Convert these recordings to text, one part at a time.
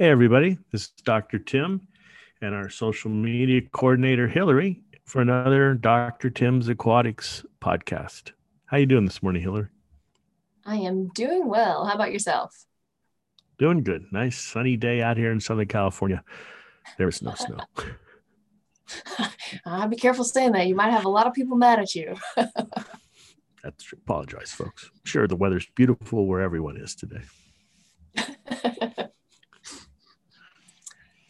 Hey, everybody. This is Dr. Tim and our social media coordinator, Hillary, for another Dr. Tim's Aquatics podcast. How you doing this morning, Hillary? I am doing well. How about yourself? Doing good. Nice sunny day out here in Southern California. There's no snow. I'll ah, be careful saying that. You might have a lot of people mad at you. That's true. Apologize, folks. Sure, the weather's beautiful where everyone is today.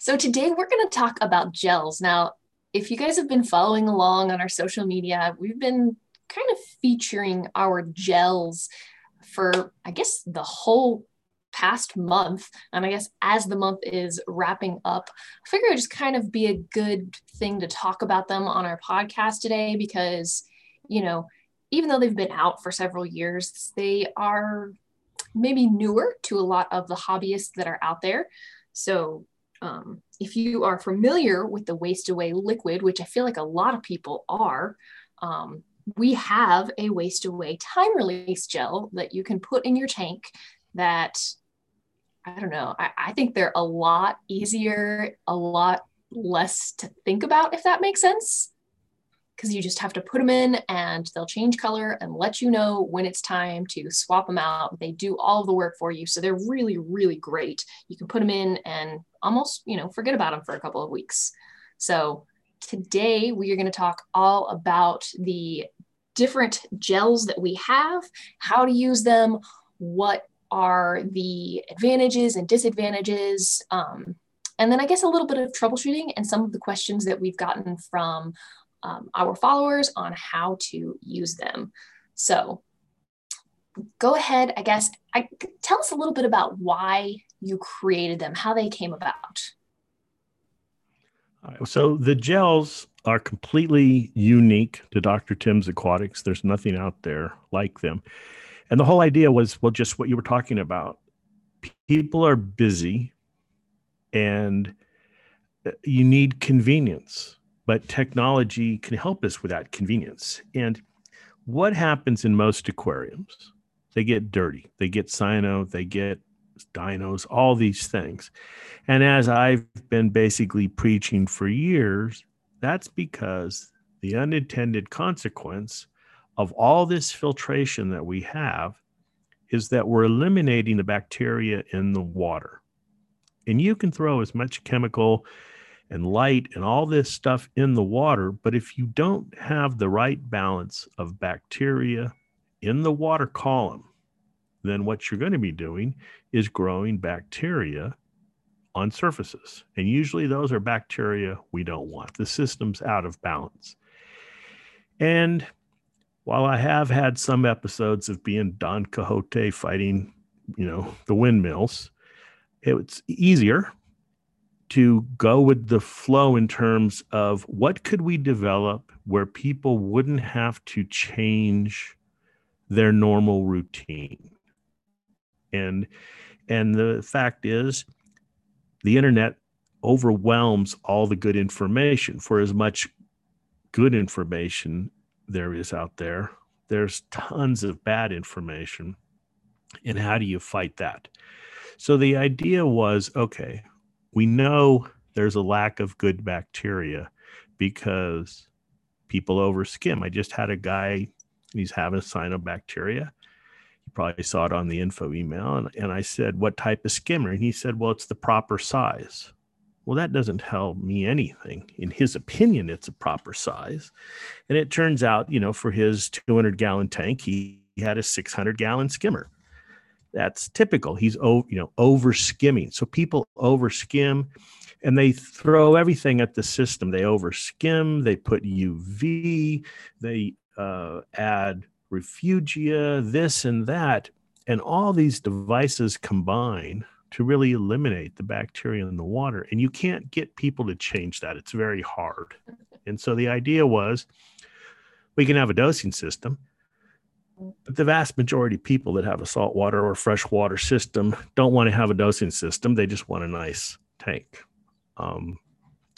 So today we're going to talk about gels. Now, if you guys have been following along on our social media, we've been kind of featuring our gels for, I guess, the whole past month. And I guess as the month is wrapping up, I figure it just kind of be a good thing to talk about them on our podcast today because, you know, even though they've been out for several years, they are maybe newer to a lot of the hobbyists that are out there. So, um, if you are familiar with the Waste Away liquid, which I feel like a lot of people are, um, we have a Waste Away time release gel that you can put in your tank that I don't know. I, I think they're a lot easier, a lot less to think about, if that makes sense. Because you just have to put them in and they'll change color and let you know when it's time to swap them out. They do all of the work for you. So they're really, really great. You can put them in and almost, you know, forget about them for a couple of weeks. So today we are going to talk all about the different gels that we have, how to use them, what are the advantages and disadvantages. Um, and then I guess a little bit of troubleshooting and some of the questions that we've gotten from um, our followers on how to use them. So go ahead, I guess, I, tell us a little bit about why you created them, how they came about. So the gels are completely unique to Dr. Tim's Aquatics. There's nothing out there like them. And the whole idea was, well, just what you were talking about. People are busy and uh, you need convenience, but technology can help us with that convenience. And what happens in most aquariums? They get dirty, they get cyano, they get dinos, all these things. And as I've been basically preaching for years, that's because the unintended consequence of all this filtration that we have is that we're eliminating the bacteria in the water. And you can throw as much chemical and light and all this stuff in the water, but if you don't have the right balance of bacteria in the water column, then what you're going to be doing is growing bacteria on surfaces. And usually those are bacteria we don't want. The system's out of balance. And while I have had some episodes of being Don Quixote fighting, you know, the windmills, it's easier to go with the flow in terms of what could we develop where people wouldn't have to change their normal routine. And and the fact is the internet overwhelms all the good information for as much good information there is out there. There's tons of bad information. And how do you fight that? So the idea was okay, we know there's a lack of good bacteria because people overskim. I just had a guy, he's having cyanobacteria. You probably saw it on the info email. And, and I said, What type of skimmer? And he said, Well, it's the proper size. Well, that doesn't tell me anything. In his opinion, it's a proper size. And it turns out, you know, for his 200 gallon tank, he, he had a 600 gallon skimmer. That's typical. He's over, you know over skimming. So people over skim and they throw everything at the system. They over skim, they put UV, they uh, add refugia, this and that. And all these devices combine to really eliminate the bacteria in the water. And you can't get people to change that. It's very hard. And so the idea was we can have a dosing system, but the vast majority of people that have a saltwater or freshwater system don't want to have a dosing system. They just want a nice tank. Um,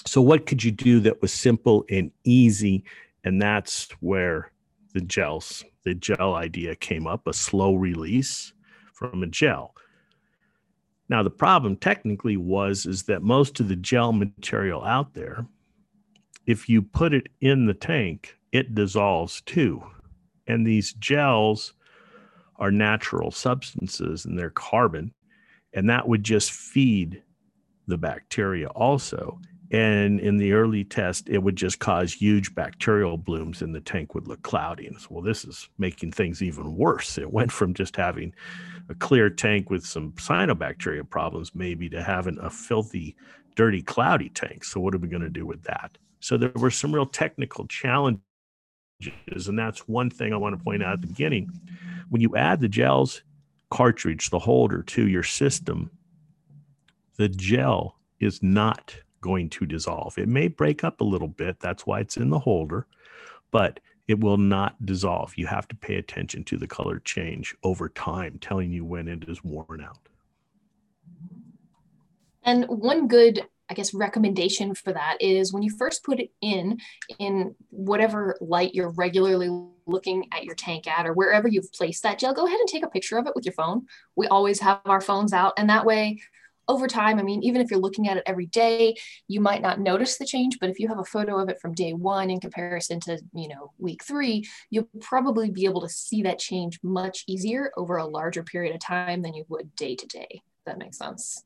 so, what could you do that was simple and easy? And that's where the gels, the gel idea came up a slow release from a gel Now the problem technically was is that most of the gel material out there, if you put it in the tank, it dissolves too. And these gels are natural substances and they're carbon, and that would just feed the bacteria also. And in the early test, it would just cause huge bacterial blooms and the tank would look cloudy. And so, well, this is making things even worse. It went from just having a clear tank with some cyanobacteria problems, maybe to having a filthy, dirty, cloudy tank. So, what are we going to do with that? So, there were some real technical challenges. And that's one thing I want to point out at the beginning. When you add the gels cartridge, the holder to your system, the gel is not going to dissolve. It may break up a little bit. That's why it's in the holder, but it will not dissolve. You have to pay attention to the color change over time, telling you when it is worn out. And one good, I guess, recommendation for that is when you first put it in, in whatever light you're regularly looking at your tank at or wherever you've placed that gel, go ahead and take a picture of it with your phone. We always have our phones out, and that way over time, I mean, even if you're looking at it every day, you might not notice the change, but if you have a photo of it from day one in comparison to, you know, week three, you'll probably be able to see that change much easier over a larger period of time than you would day to day. That makes sense.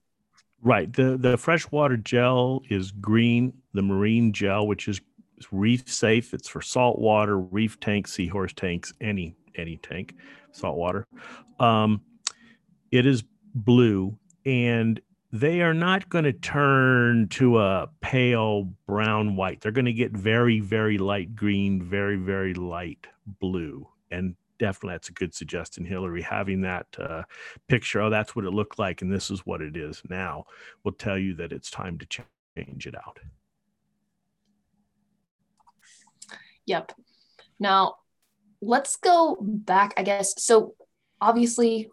Right. The the freshwater gel is green. The marine gel, which is reef safe, it's for saltwater, reef tanks, seahorse tanks, any any tank, saltwater. Um, it is blue and they are not going to turn to a pale brown white. They're going to get very, very light green, very, very light blue. And definitely that's a good suggestion, Hillary. Having that uh, picture, oh, that's what it looked like, and this is what it is now, will tell you that it's time to change it out. Yep. Now, let's go back, I guess. So, obviously,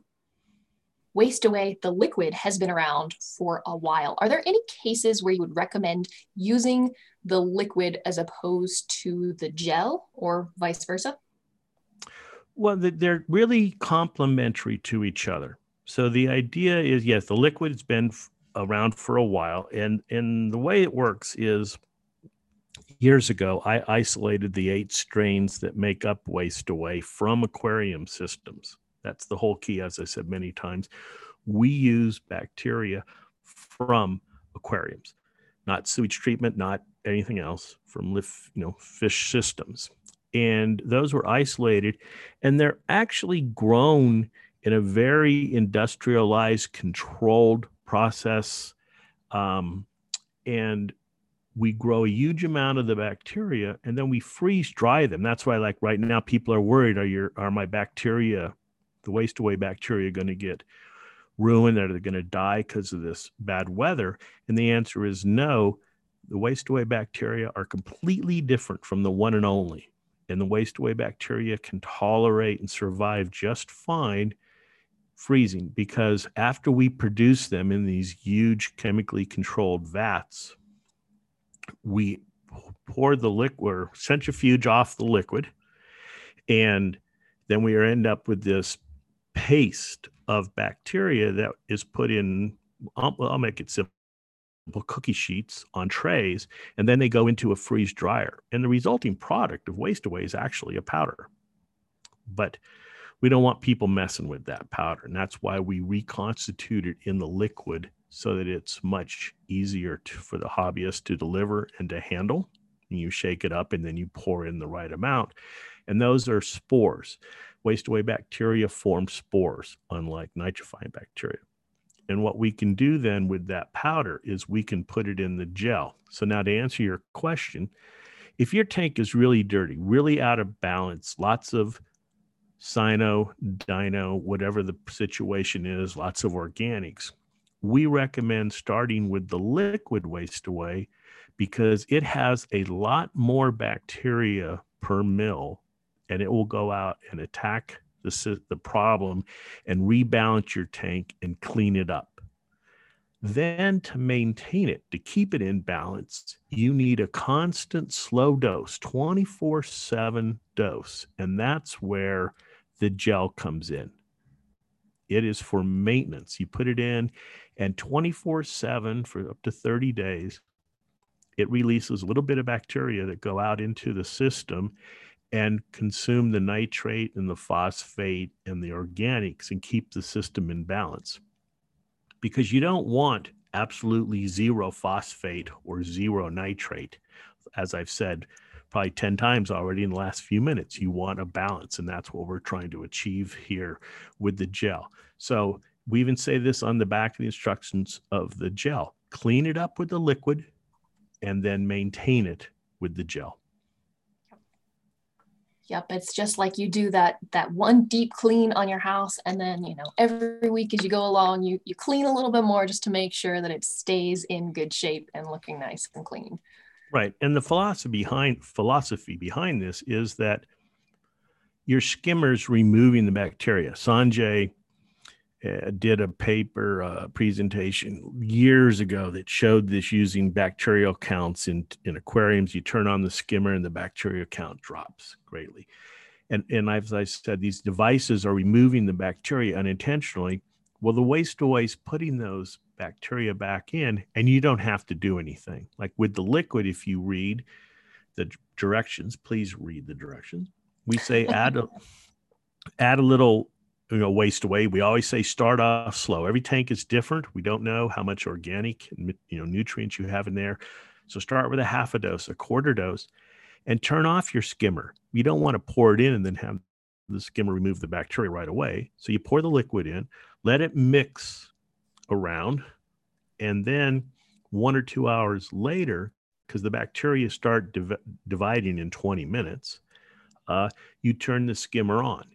Waste Away, the liquid, has been around for a while. Are there any cases where you would recommend using the liquid as opposed to the gel or vice versa? Well, they're really complementary to each other. So the idea is yes, the liquid's been around for a while, and and the way it works is years ago I isolated the eight strains that make up Waste Away from aquarium systems. That's the whole key, as I said many times. We use bacteria from aquariums, not sewage treatment, not anything else from lift, you know, fish systems. And those were isolated and they're actually grown in a very industrialized, controlled process. Um, and we grow a huge amount of the bacteria and then we freeze dry them. That's why, like right now, people are worried: Are your are my bacteria the waste away bacteria going to get ruined? Are they going to die because of this bad weather? And the answer is no. The waste away bacteria are completely different from the one and only. And the waste away bacteria can tolerate and survive just fine freezing because after we produce them in these huge chemically controlled vats, we pour the liquid, centrifuge off the liquid, and then we end up with this paste of bacteria that is put in, I'll, I'll make it simple cookie sheets on trays, and then they go into a freeze dryer. And the resulting product of waste away is actually a powder. But we don't want people messing with that powder. And that's why we reconstitute it in the liquid so that it's much easier to, for the hobbyist to deliver and to handle. And you shake it up and then you pour in the right amount. And those are spores. Waste away bacteria form spores, unlike nitrifying bacteria. And what we can do then with that powder is we can put it in the gel. So now to answer your question, if your tank is really dirty, really out of balance, lots of cyano, dino, whatever the situation is, lots of organics, we recommend starting with the liquid waste away because it has a lot more bacteria per mill and it will go out and attack the, the problem and rebalance your tank and clean it up. Then, to maintain it, to keep it in balance, you need a constant slow dose, 24 7 dose. And that's where the gel comes in. It is for maintenance. You put it in, and 24 7 for up to 30 days, it releases a little bit of bacteria that go out into the system and consume the nitrate and the phosphate and the organics and keep the system in balance. Because you don't want absolutely zero phosphate or zero nitrate. As I've said probably 10 times already in the last few minutes, you want a balance. And that's what we're trying to achieve here with the gel. So we even say this on the back of the instructions of the gel clean it up with the liquid and then maintain it with the gel. Yep, it's just like you do that that one deep clean on your house and then, you know, every week as you go along, you you clean a little bit more just to make sure that it stays in good shape and looking nice and clean. Right. And the philosophy behind philosophy behind this is that your skimmer's removing the bacteria. Sanjay uh, did a paper uh, presentation years ago that showed this using bacterial counts in, in aquariums. You turn on the skimmer and the bacterial count drops greatly. And, and as I said, these devices are removing the bacteria unintentionally. Well, the waste away is putting those bacteria back in, and you don't have to do anything. Like with the liquid, if you read the directions, please read the directions. We say add a, add a little you know waste away. We always say start off slow. Every tank is different. We don't know how much organic you know nutrients you have in there. So start with a half a dose a quarter dose and turn off your skimmer. You don't want to pour it in and then have the skimmer remove the bacteria right away. So you pour the liquid in let it mix around and then one or two hours later because the bacteria start div- dividing in 20 minutes uh, you turn the skimmer on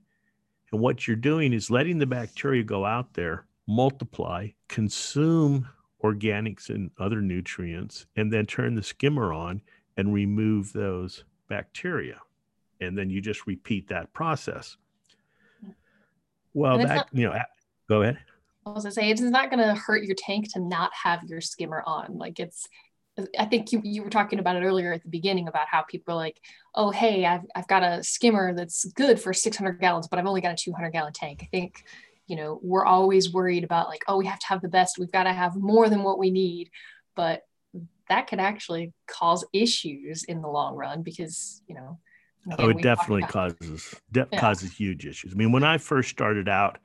and what you're doing is letting the bacteria go out there, multiply, consume organics and other nutrients, and then turn the skimmer on and remove those bacteria. And then you just repeat that process. Well, that, not, you know, go ahead. I was gonna say it's not gonna hurt your tank to not have your skimmer on. Like it's I think you, you were talking about it earlier at the beginning about how people are like, oh, hey, I've, I've got a skimmer that's good for 600 gallons, but I've only got a 200 gallon tank. I think, you know, we're always worried about like, oh, we have to have the best, we've got to have more than what we need. But that could actually cause issues in the long run because, you know, oh, again, oh, it definitely causes, de- yeah. causes huge issues. I mean, when I first started out,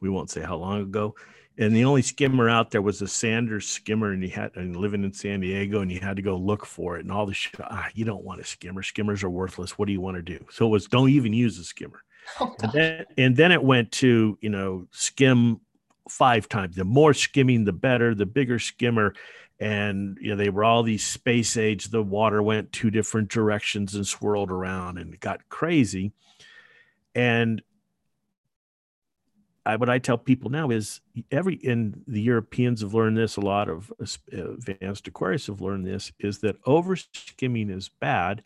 we won't say how long ago, and the only skimmer out there was a Sanders skimmer, and he had and living in San Diego, and you had to go look for it, and all the sh- ah, you don't want a skimmer. Skimmers are worthless. What do you want to do? So it was don't even use a skimmer. Oh, and, then, and then it went to you know skim five times. The more skimming, the better. The bigger skimmer, and you know they were all these space age. The water went two different directions and swirled around, and it got crazy. And I, what I tell people now is every and the Europeans have learned this. A lot of uh, uh, advanced aquarists have learned this is that over skimming is bad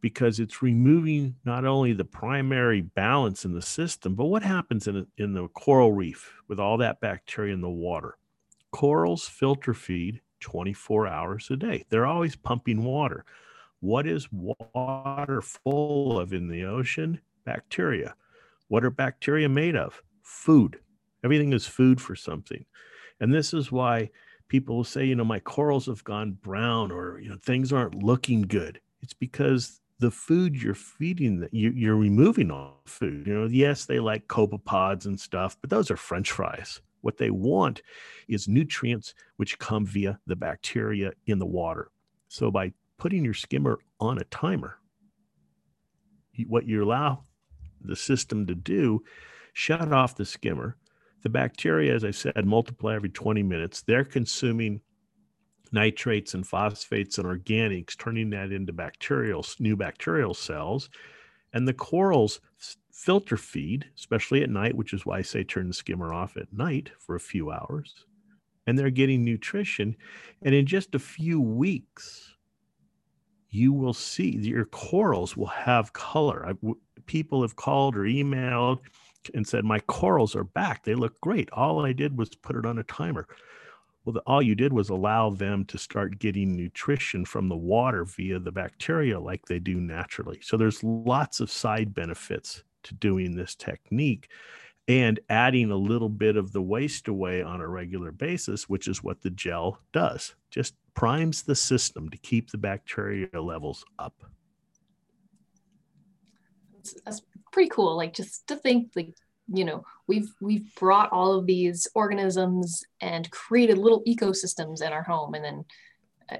because it's removing not only the primary balance in the system, but what happens in, in the coral reef with all that bacteria in the water. Corals filter feed 24 hours a day. They're always pumping water. What is water full of in the ocean? Bacteria. What are bacteria made of? Food. Everything is food for something. And this is why people say, you know, my corals have gone brown or, you know, things aren't looking good. It's because the food you're feeding that you, you're removing all food. You know, yes, they like copepods and stuff, but those are French fries. What they want is nutrients which come via the bacteria in the water. So by putting your skimmer on a timer, what you allow the system to do shut off the skimmer. The bacteria, as I said, multiply every 20 minutes. They're consuming nitrates and phosphates and organics, turning that into bacterial, new bacterial cells. And the corals filter feed, especially at night, which is why I say turn the skimmer off at night for a few hours. And they're getting nutrition. And in just a few weeks, you will see your corals will have color. I, people have called or emailed and said, My corals are back. They look great. All I did was put it on a timer. Well, the, all you did was allow them to start getting nutrition from the water via the bacteria like they do naturally. So there's lots of side benefits to doing this technique. and adding a little bit of the waste away on a regular basis, which is what the gel does. Just primes the system to keep the bacteria levels up. That's, pretty cool. Like just to think like you know we've we've brought all of these organisms and created little ecosystems in our home and then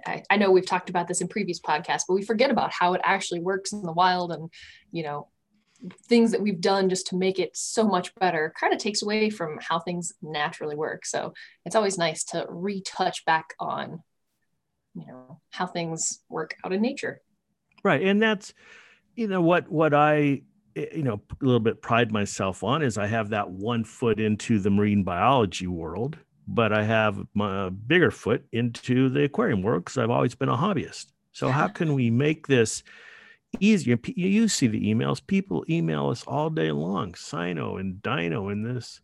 I, I, know we've talked about this in previous podcasts but we forget about how it actually works in the wild and you know things that we've done just to make it so much better kind of takes away from how things naturally work so it's always nice to retouch back on you know how things work out in nature right and that's you know what what i Eh, you know a little bit pride myself on is I have that one foot into the marine biology world, but I have my uh, bigger foot into the aquarium world because I've always been a hobbyist. So how can we make this easier? You see the emails. People email us all day long, Cyno and Dino and this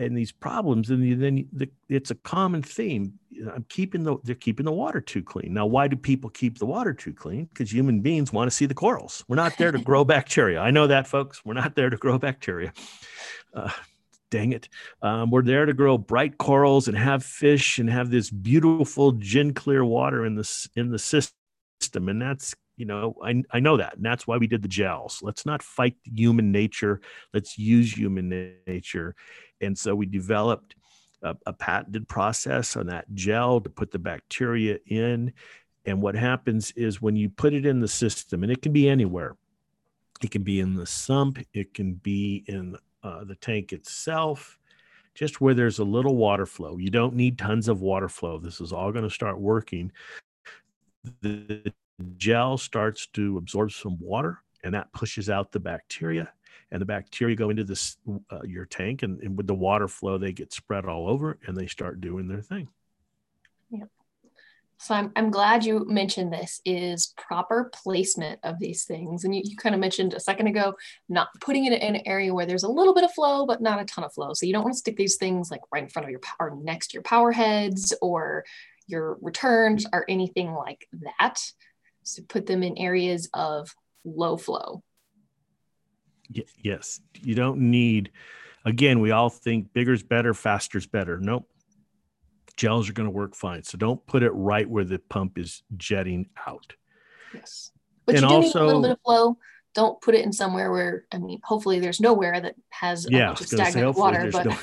and these problems, and then the, it's a common theme. I'm keeping the they're keeping the water too clean. Now, why do people keep the water too clean? Because human beings want to see the corals. We're not there to grow bacteria. I know that, folks. We're not there to grow bacteria. Uh, dang it. Um, we're there to grow bright corals and have fish and have this beautiful gin clear water in the in the system, and that's you know I, I know that and that's why we did the gels let's not fight human nature let's use human nature and so we developed a, a patented process on that gel to put the bacteria in. And what happens is when you put it in the system, and it can be anywhere, it can be in the sump, it can be in uh, the tank itself, just where there's a little water flow. You don't need tons of water flow. This is all going to start working. The gel starts to absorb some water, and that pushes out the bacteria and the bacteria go into this uh, your tank and, and, with the water flow they get spread all over and they start doing their thing. Yeah so I'm, I'm glad you mentioned this is proper placement of these things and you, you kind of mentioned a second ago not putting it in an area where there's a little bit of flow but not a ton of flow. So you don't want to stick these things like right in front of your power next to your power heads or your returns or anything like that so put them in areas of low flow yes, you don't need. Again, we all think bigger's better, faster's better. Nope. Gels are going to work fine. So don't put it right where the pump is jetting out. Yes. But and you do also, need a little bit of flow. Don't put it in somewhere where, I mean, hopefully there's nowhere that has a yeah, bunch of stagnant water. But no,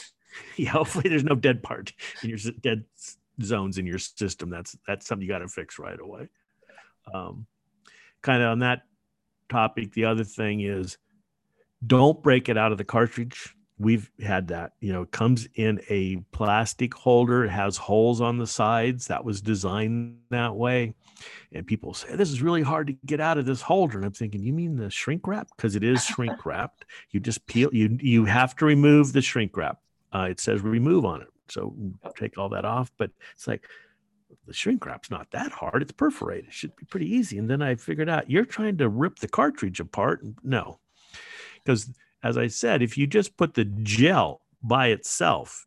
yeah, hopefully there's no dead part in your dead zones in your system. That's that's something you got to fix right away. Um, kind of on that topic, the other thing is don't break it out of the cartridge. We've had that. You know, it comes in a plastic holder. It has holes on the sides. That was designed that way. And people say, this is really hard to get out of this holder. And I'm thinking, you mean the shrink wrap? Because it is shrink wrapped. You just peel, you you have to remove the shrink wrap. Uh, it says remove on it. So take all that off. But it's like, the shrink wrap's not that hard. It's perforated. It should be pretty easy. And then I figured out you're trying to rip the cartridge apart. No, because, as I said, if you just put the gel by itself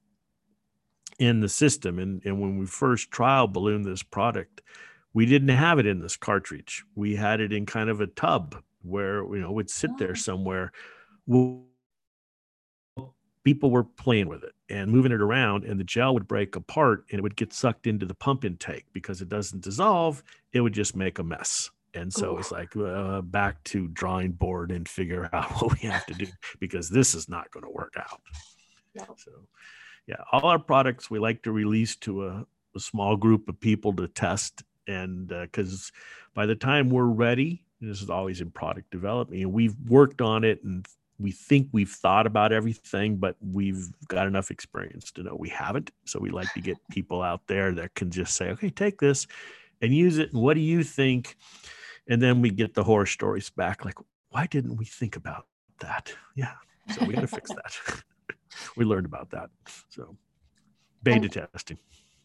in the system, and, and when we first trial ballooned this product, we didn't have it in this cartridge. We had it in kind of a tub where you know it would sit there oh. somewhere. Well, people were playing with it and moving it around, and the gel would break apart and it would get sucked into the pump intake because it doesn't dissolve. It would just make a mess. And so Ooh. it's like uh, back to drawing board and figure out what we have to do because this is not going to work out. Yeah. So, yeah, all our products we like to release to a, a small group of people to test. And because uh, by the time we're ready, this is always in product development, and we've worked on it and we think we've thought about everything, but we've got enough experience to know we haven't. So we like to get people out there that can just say, okay, take this and use it. What do you think? and then we get the horror stories back like why didn't we think about that yeah so we got to fix that we learned about that so beta and, testing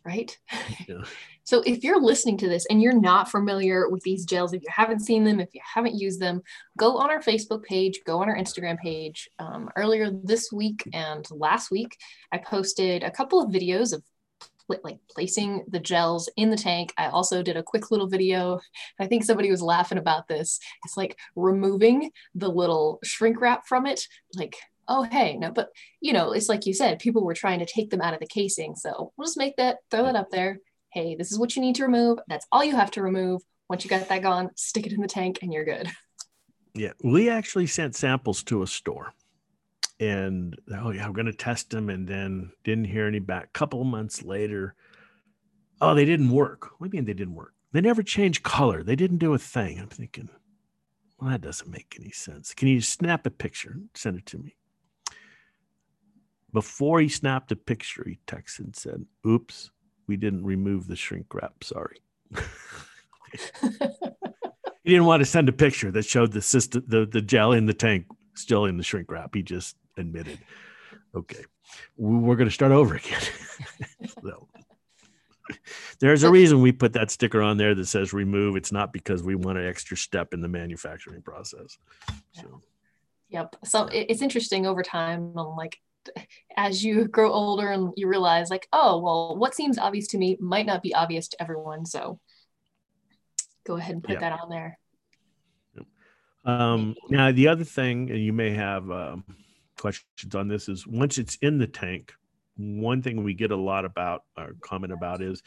right yeah. so if you're listening to this and you're not familiar with these gels if you haven't seen them if you haven't used them go on our facebook page go on our instagram page um, earlier this week and last week i posted a couple of videos of like placing the gels in the tank. I also did a quick little video. I think somebody was laughing about this. It's like removing the little shrink wrap from it, like oh hey no but you know it's like you said people were trying to take them out of the casing so we'll just make that throw that up there. Hey this is what you need to remove. That's all you have to remove. Once you got that gone stick it in the tank and you're good. Yeah we actually sent samples to a store. And oh yeah we're going to test them and then didn't hear any back. Couple months later oh they didn't work. What do you mean they didn't work? They never changed color. They didn't do a thing. I'm thinking well that doesn't make any sense. Can you snap a picture send it to me before he snapped a picture, he texted and said, Oops, we didn't remove the shrink wrap. Sorry. he didn't want to send a picture that showed the system, the, the gel in the tank still in the shrink wrap. He just admitted, okay, we're going to start over again. so, there's a reason we put that sticker on there that says remove. It's not because we want an extra step in the manufacturing process. So. Yep. So it's interesting over time. I'm like, as you grow older and you realize like oh well what seems obvious to me might not be obvious to everyone. So go ahead and put that on there. Um, now the other thing and you may have um, questions on this is once it's in the tank one thing we get a lot about or comment about is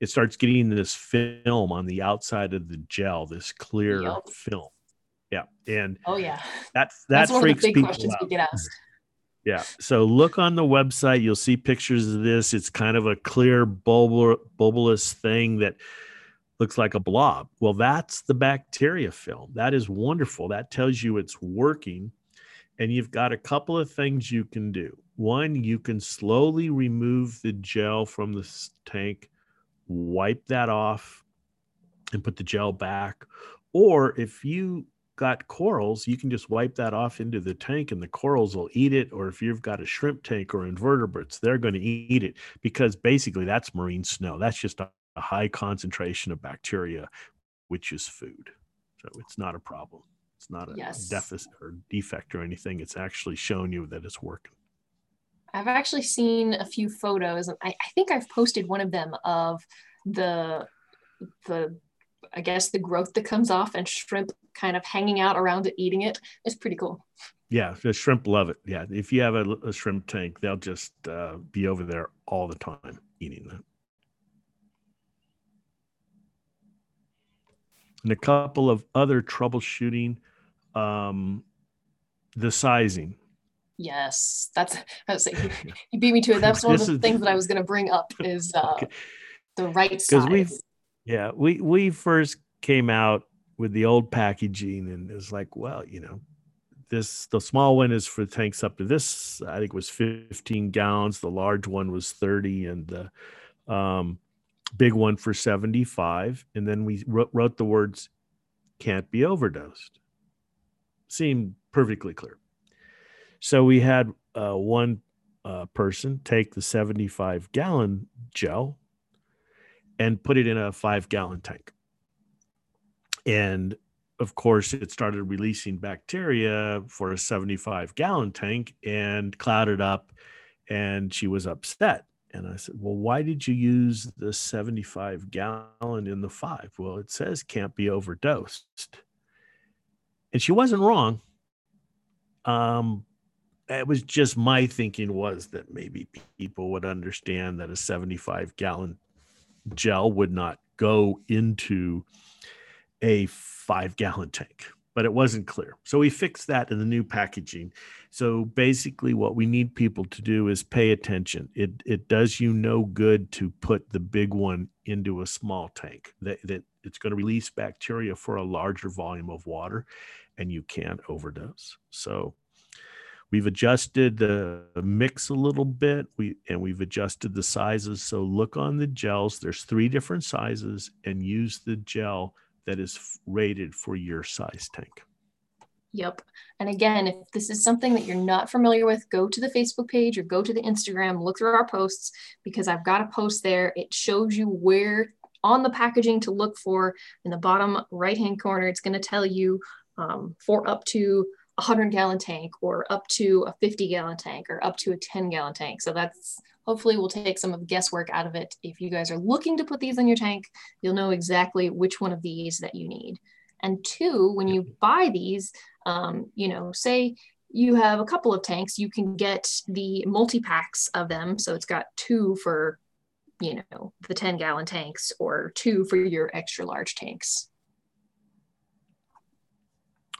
it starts getting this film on the outside of the gel this clear yep. film. Yeah and oh yeah. that that That's freaks people out. Yeah. So look on the website. You'll see pictures of this. It's kind of a clear bulbul- bulbous thing that looks like a blob. Well, that's the bacteria film. That is wonderful. That tells you it's working. And you've got a couple of things you can do. One, you can slowly remove the gel from the tank, wipe that off, and put the gel back. Or if you got corals, you can just wipe that off into the tank and the corals will eat it. Or if you've got a shrimp tank or invertebrates, they're going to eat it because basically that's marine snow. That's just a, a high concentration of bacteria, which is food. So it's not a problem. It's not a yes. deficit or defect or anything. It's actually showing you that it's working. I've actually seen a few photos, and I, I think I've posted one of them of the the I guess the growth that comes off and shrimp kind of hanging out around it, eating it. It's pretty cool. Yeah, the shrimp love it. Yeah, if you have a, a shrimp tank, they'll just uh, be over there all the time eating that. And a couple of other troubleshooting, um, the sizing. Yes, that's I was saying you beat me to it. That's one of the things that I was going to bring up is uh, okay. the right size. we yeah, we we first came out with the old packaging and it was like, well, you know, this the small one is for tanks up to this. I think it was 15 gallons. The large one was 30, and the um, big one for 75. And then we wrote, wrote the words "can't be overdosed." Seemed perfectly clear. So we had uh, one uh, person take the 75 gallon gel and put it in a five gallon tank. And of course, it started releasing bacteria for a 75 gallon tank and clouded up. And she was upset. And I said, Well, why did you use the 75 gallon in the five? Well, it says can't be overdosed. And she wasn't wrong. Um, it was just my thinking was that maybe people would understand that a 75 gallon gel would not go into a five gallon tank, but it wasn't clear. So we fixed that in the new packaging. So basically, what we need people to do is pay attention. It, it does you no good to put the big one into a small tank, that, that it's going to release bacteria for a larger volume of water and you can't overdose. So We've adjusted the mix a little bit. We and we've adjusted the sizes. So look on the gels. There's three different sizes, and use the gel that is rated for your size tank. Yep. And again, if this is something that you're not familiar with, go to the Facebook page or go to the Instagram, look through our posts because I've got a post there. It shows you where on the packaging to look for in the bottom right hand corner. It's going to tell you um, for up to 100 gallon tank or up to a 50 gallon tank or up to a 10 gallon tank. So that's hopefully will take some of the guesswork out of it. If you guys are looking to put these in your tank, you'll know exactly which one of these that you need. And two, when you buy these, um, you know, say you have a couple of tanks, you can get the multi packs of them. So it's got two for, you know, the 10 gallon tanks or two for your extra large tanks.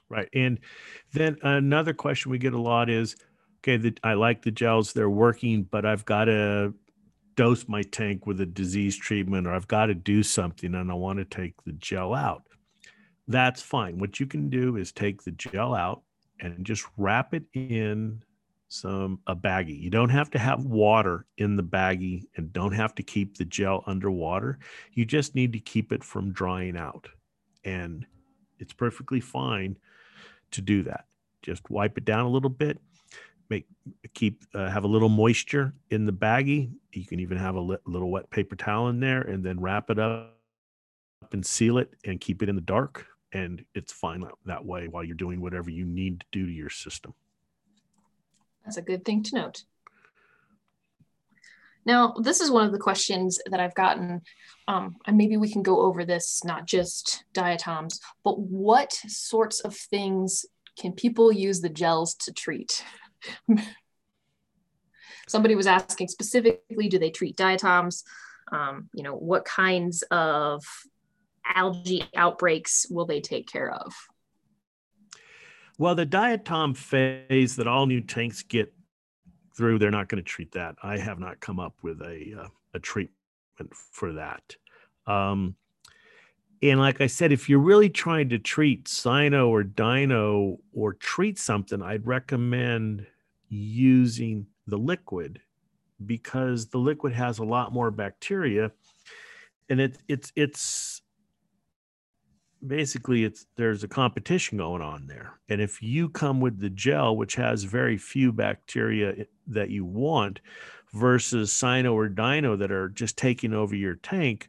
Right. And then another question we get a lot is okay, the, I like the gels, they're working, but I've got to dose my tank with a disease treatment or I've got to do something and I want to take the gel out. That's fine. What you can do is take the gel out and just wrap it in some a baggie. You don't have to have water in the baggie and don't have to keep the gel underwater. You just need to keep it from drying out. And it's perfectly fine to do that. Just wipe it down a little bit. Make keep uh, have a little moisture in the baggie. You can even have a li- little wet paper towel in there, and then wrap it up and seal it and keep it in the dark. And it's fine that way while you're doing whatever you need to do to your system. That's a good thing to note. Now, this is one of the questions that I've gotten, um, and maybe we can go over this, not just diatoms, but what sorts of things can people use the gels to treat? Somebody was asking specifically, do they treat diatoms? Um, you know, what kinds of algae outbreaks will they take care of? Well, the diatom phase that all new tanks get through, they're not going to treat that. I have not come up with a uh, a treatment for that. Um, and like I said, if you're really trying to treat cyano or dino or treat something, I'd recommend using the liquid because the liquid has a lot more bacteria and it, it's it's basically it's there's a competition going on there. And if you come with the gel which has very few bacteria that you want versus cyano or dino that are just taking over your tank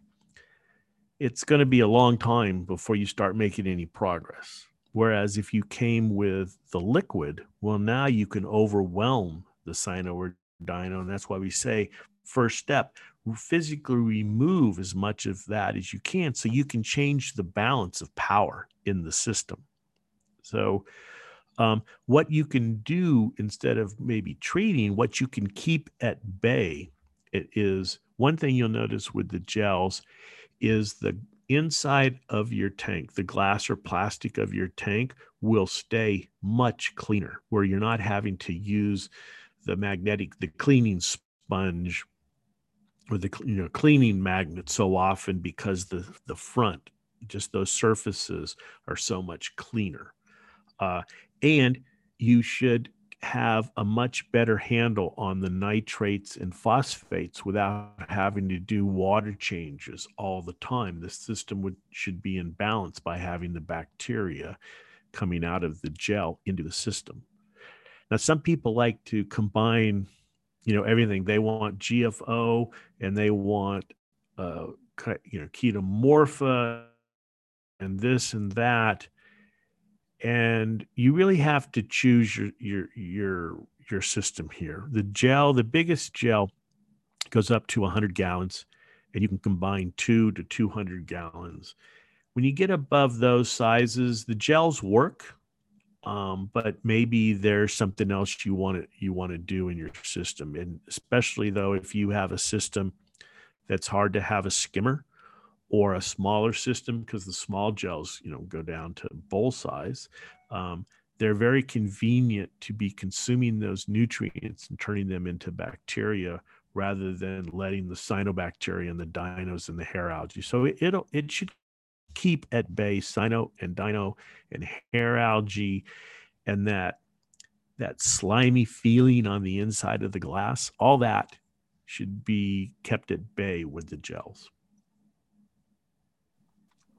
it's going to be a long time before you start making any progress. Whereas if you came with the liquid well now you can overwhelm the cyano or dino. And that's why we say first step physically remove as much of that as you can so you can change the balance of power in the system. So, um, what you can do instead of maybe treating, what you can keep at bay, it is one thing you'll notice with the gels is the inside of your tank, the glass or plastic of your tank will stay much cleaner, where you're not having to use the magnetic, the cleaning sponge or the you know cleaning magnet so often because the the front just those surfaces are so much cleaner. Uh, and you should have a much better handle on the nitrates and phosphates without having to do water changes all the time. The system would should be in balance by having the bacteria coming out of the gel into the system. Now some people like to combine you know everything. They want gfo and they want uh you know chaetomorpha and this and that. And you really have to choose your your your your system here. The gel the biggest gel goes up to 100 gallons and you can combine 2 to 200 gallons. When you get above those sizes the gels work um, but maybe there's something else you want to you want to do in your system. And especially though if you have a system that's hard to have a skimmer or a smaller system because the small gels you know go down to bowl size um, they're very convenient to be consuming those nutrients and turning them into bacteria rather than letting the cyanobacteria and the dinos and the hair algae. So it, it should keep at bay cyano and dino and hair algae and that that slimy feeling on the inside of the glass all that should be kept at bay with the gels.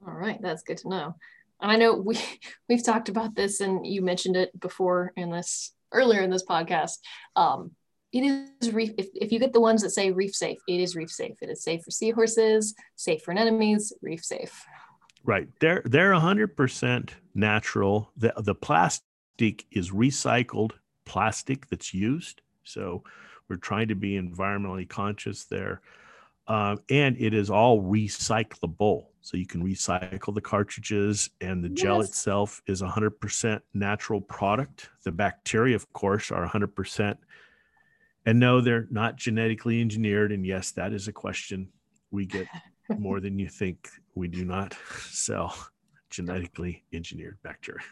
All right that's good to know. And i know we we've talked about this and you mentioned it before in this earlier in this podcast. Um, it is reef if, if you get the ones that say reef safe it is reef safe. It is safe for seahorses safe for anemones reef safe Right. They're they're hundred percent natural. The the plastic is recycled plastic that's used. So we're trying to be environmentally conscious there. um, and it is all recyclable. So you can recycle the cartridges, and the gel itself is 100% natural product. The bacteria, of course, are 100%. And no, they're not genetically engineered. And yes, that is a question we get more than you think. We do not sell genetically engineered bacteria.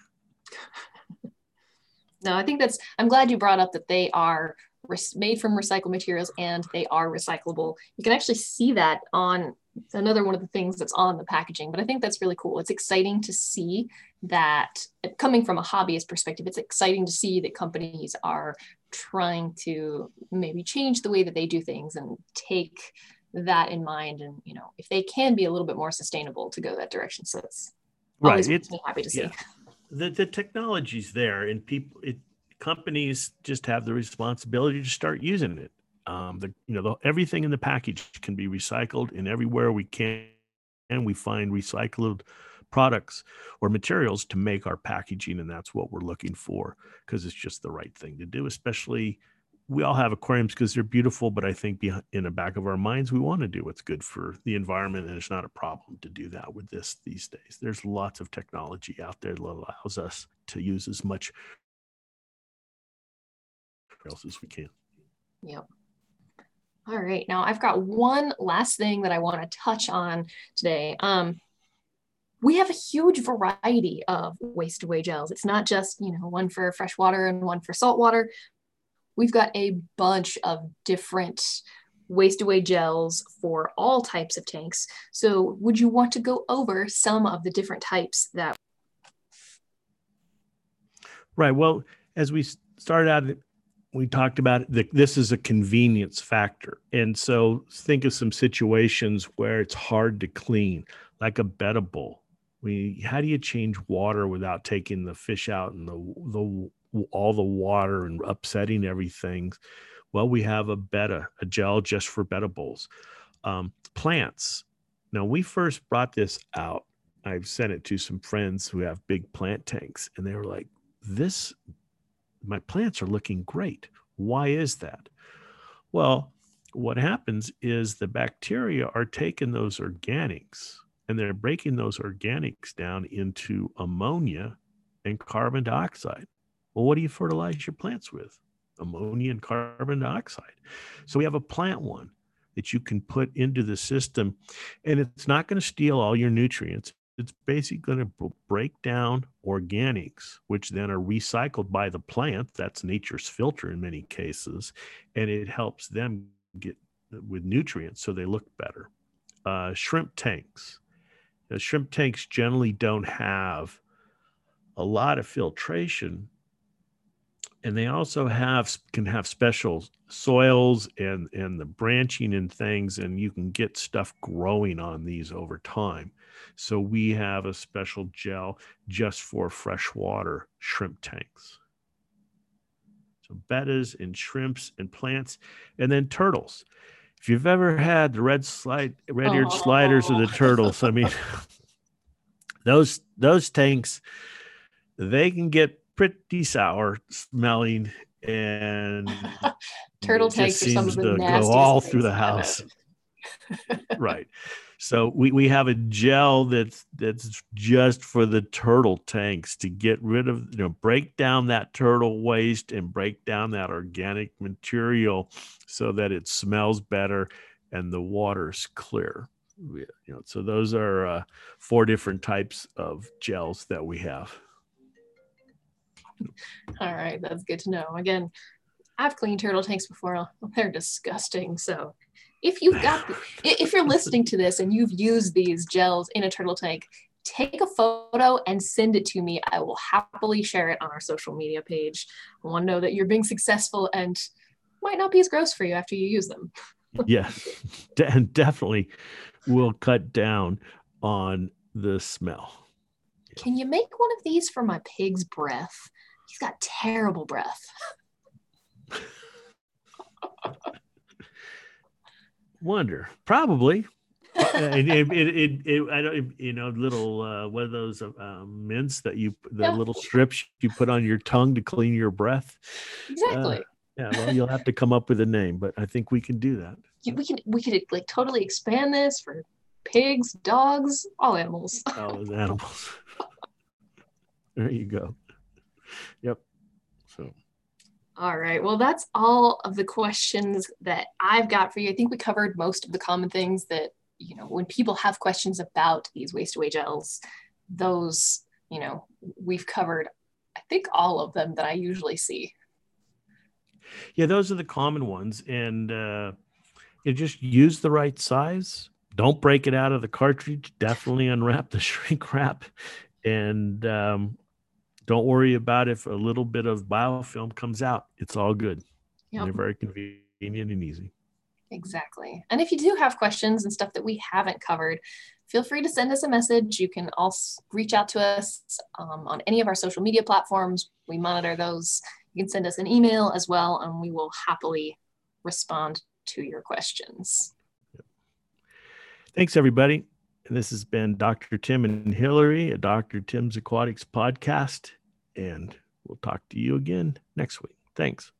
No, I think that's. I'm glad you brought up that they are res- made from recycled materials and they are recyclable. You can actually see that on another one of the things that's on the packaging. But I think that's really cool. It's exciting to see that coming from a hobbyist perspective, it's exciting to see that companies are trying to maybe change the way that they do things and take that in mind. And you know, if they can be a little bit more sustainable to go that direction. So it's makes me happy to see. yeah. the the technology's there and people it companies just have the responsibility to start using it um the you know the, everything in the package can be recycled and everywhere we can and we find recycled products or materials to make our packaging and that's what we're looking for because it's just the right thing to do especially we all have aquariums because they're beautiful but i think in the back of our minds we want to do what's good for the environment and it's not a problem to do that with this these days there's lots of technology out there that allows us to use as much else as we can Yep. All right. Now I've got one last thing that I want to touch on today. Um, we have a huge variety of waste away gels. It's not just, you know, one for fresh water and one for salt water. We've got a bunch of different waste away gels for all types of tanks. So would you want to go over some of the different types that right. Well as we started out we talked about this is a convenience factor. And so think of some situations where it's hard to clean like a betta bowl we how do you change water without taking the fish out and the the all the water and upsetting everything well we have a betta a gel just for betta bowls um, plants now we first brought this out i've sent it to some friends who have big plant tanks and they were like this my plants are looking great. Why is that? Well, what happens is the bacteria are taking those organics and they're breaking those organics down into ammonia and carbon dioxide. Well, what do you fertilize your plants with? Ammonia and carbon dioxide. So we have a plant one that you can put into the system, and it's not going to steal all your nutrients it's basically going to break down organics, which then are recycled by the plant. That's nature's filter in many cases, and it helps them get with nutrients so they look better. Uh, shrimp tanks. Now, shrimp tanks generally don't have a lot of filtration, and they also have can have special soils and and the branching and things, and you can get stuff growing on these over time. So we have a special gel just for freshwater shrimp tanks. So bettas and shrimps and plants, and then turtles. If you've ever had the red slide, red-eared Oh. sliders or the turtles, I mean, those those tanks, they can get pretty sour smelling, and turtle tanks are some of seems the to go all through the house. right. So we, we have a gel that's that's just for the turtle tanks to get rid of you know break down that turtle waste and break down that organic material so that it smells better and the water's clear. We- you know so those are uh, four different types of gels that we have All right, that's good to know. Again, I've cleaned turtle tanks before. They're disgusting. So, if you've got, the, if you're listening to this and you've used these gels in a turtle tank, take a photo and send it to me. I will happily share it on our social media page. I want to know that you're being successful and might not be as gross for you after you use them. yes and definitely will cut down on the smell Can you make one of these for my pig's breath? He's got terrible breath. Wonder, probably. Uh, it, it, it, it, I don't, you know, little uh, one of those uh, mints that you, the Yeah. little strips you put on your tongue to clean your breath. Exactly. Yeah, well, you'll have to come up with a name, but I think we can do that. We can we could like totally expand this for pigs, dogs, all animals. All those animals. there you go. Yep. So All right. Well, that's all of the questions that I've got for you. I think we covered most of the common things that, you know, when people have questions about these waste away gels, those, you know, we've covered, I think, all of them that I usually see. yeah, those are the common ones. And uh you just use the right size. Don't break it out of the cartridge. Definitely unwrap the shrink wrap. And um don't worry about if a little bit of biofilm comes out. It's all good. Yep. They're very convenient and easy. Exactly. And if you do have questions and stuff that we haven't covered, feel free to send us a message. You can also reach out to us um, on any of our social media platforms. We monitor those. You can send us an email as well, and we will happily respond to your questions. Thanks, everybody. And this has been Dr. Tim and Hillary, a Dr. Tim's Aquatics podcast. And we'll talk to you again next week. Thanks.